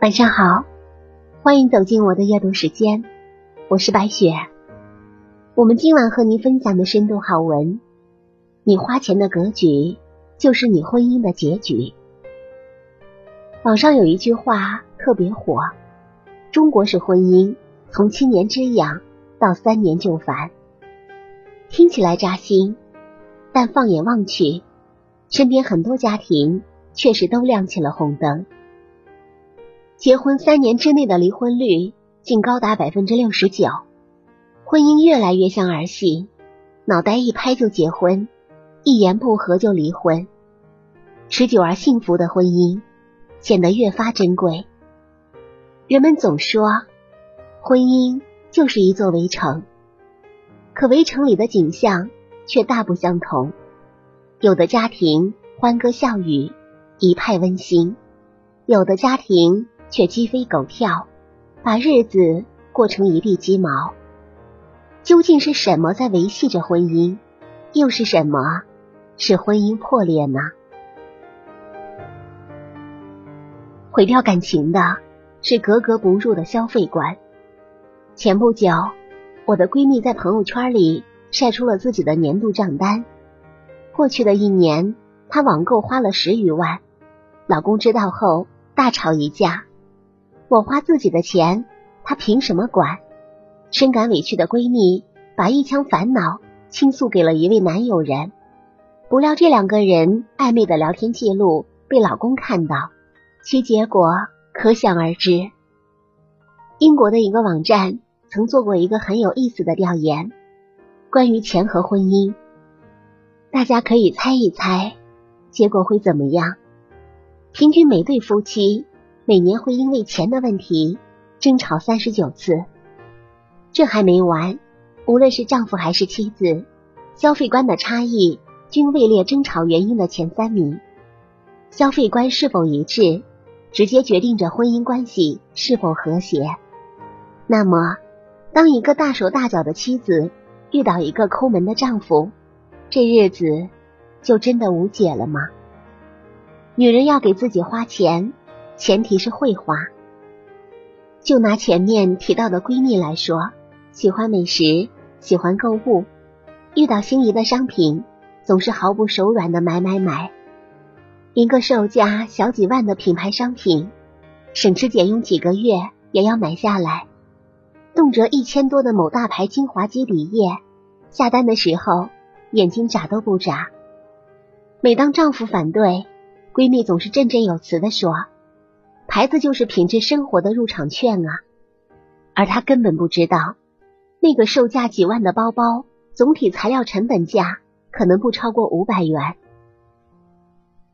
晚上好，欢迎走进我的阅读时间，我是白雪。我们今晚和您分享的深度好文：你花钱的格局，就是你婚姻的结局。网上有一句话特别火：中国式婚姻从七年之痒到三年就烦。听起来扎心，但放眼望去，身边很多家庭确实都亮起了红灯。结婚三年之内的离婚率竟高达百分之六十九，婚姻越来越像儿戏，脑袋一拍就结婚，一言不合就离婚。持久而幸福的婚姻显得越发珍贵。人们总说，婚姻就是一座围城，可围城里的景象却大不相同。有的家庭欢歌笑语，一派温馨；有的家庭。却鸡飞狗跳，把日子过成一地鸡毛。究竟是什么在维系着婚姻？又是什么使婚姻破裂呢？毁掉感情的是格格不入的消费观。前不久，我的闺蜜在朋友圈里晒出了自己的年度账单。过去的一年，她网购花了十余万，老公知道后大吵一架。我花自己的钱，他凭什么管？深感委屈的闺蜜把一腔烦恼倾诉给了一位男友人，不料这两个人暧昧的聊天记录被老公看到，其结果可想而知。英国的一个网站曾做过一个很有意思的调研，关于钱和婚姻，大家可以猜一猜，结果会怎么样？平均每对夫妻。每年会因为钱的问题争吵三十九次，这还没完。无论是丈夫还是妻子，消费观的差异均位列争吵原因的前三名。消费观是否一致，直接决定着婚姻关系是否和谐。那么，当一个大手大脚的妻子遇到一个抠门的丈夫，这日子就真的无解了吗？女人要给自己花钱。前提是会花。就拿前面提到的闺蜜来说，喜欢美食，喜欢购物，遇到心仪的商品，总是毫不手软的买买买。一个售价小几万的品牌商品，省吃俭用几个月也要买下来。动辄一千多的某大牌精华肌底液，下单的时候眼睛眨都不眨。每当丈夫反对，闺蜜总是振振有词的说。牌子就是品质生活的入场券啊，而她根本不知道，那个售价几万的包包，总体材料成本价可能不超过五百元。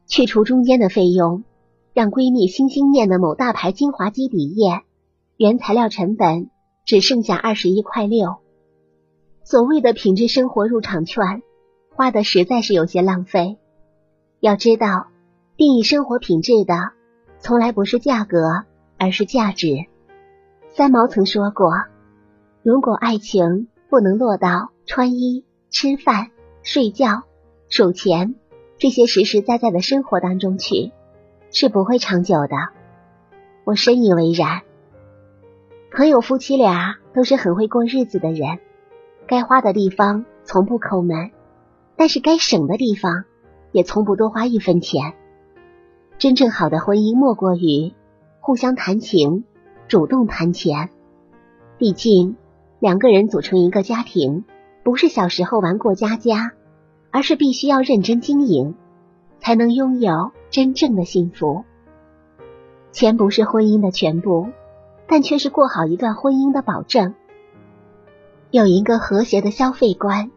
去除中间的费用，让闺蜜心心念的某大牌精华肌底液，原材料成本只剩下二十一块六。所谓的品质生活入场券，花的实在是有些浪费。要知道，定义生活品质的。从来不是价格，而是价值。三毛曾说过：“如果爱情不能落到穿衣、吃饭、睡觉、数钱这些实实在在的生活当中去，是不会长久的。”我深以为然。朋友夫妻俩都是很会过日子的人，该花的地方从不抠门，但是该省的地方也从不多花一分钱。真正好的婚姻莫过于互相谈情，主动谈钱。毕竟两个人组成一个家庭，不是小时候玩过家家，而是必须要认真经营，才能拥有真正的幸福。钱不是婚姻的全部，但却是过好一段婚姻的保证。有一个和谐的消费观，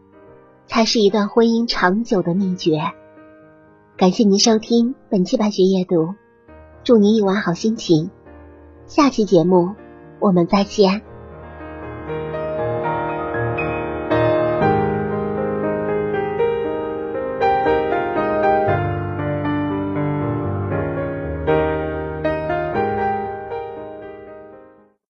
才是一段婚姻长久的秘诀。感谢您收听本期白雪夜读，祝您一晚好心情。下期节目我们再见。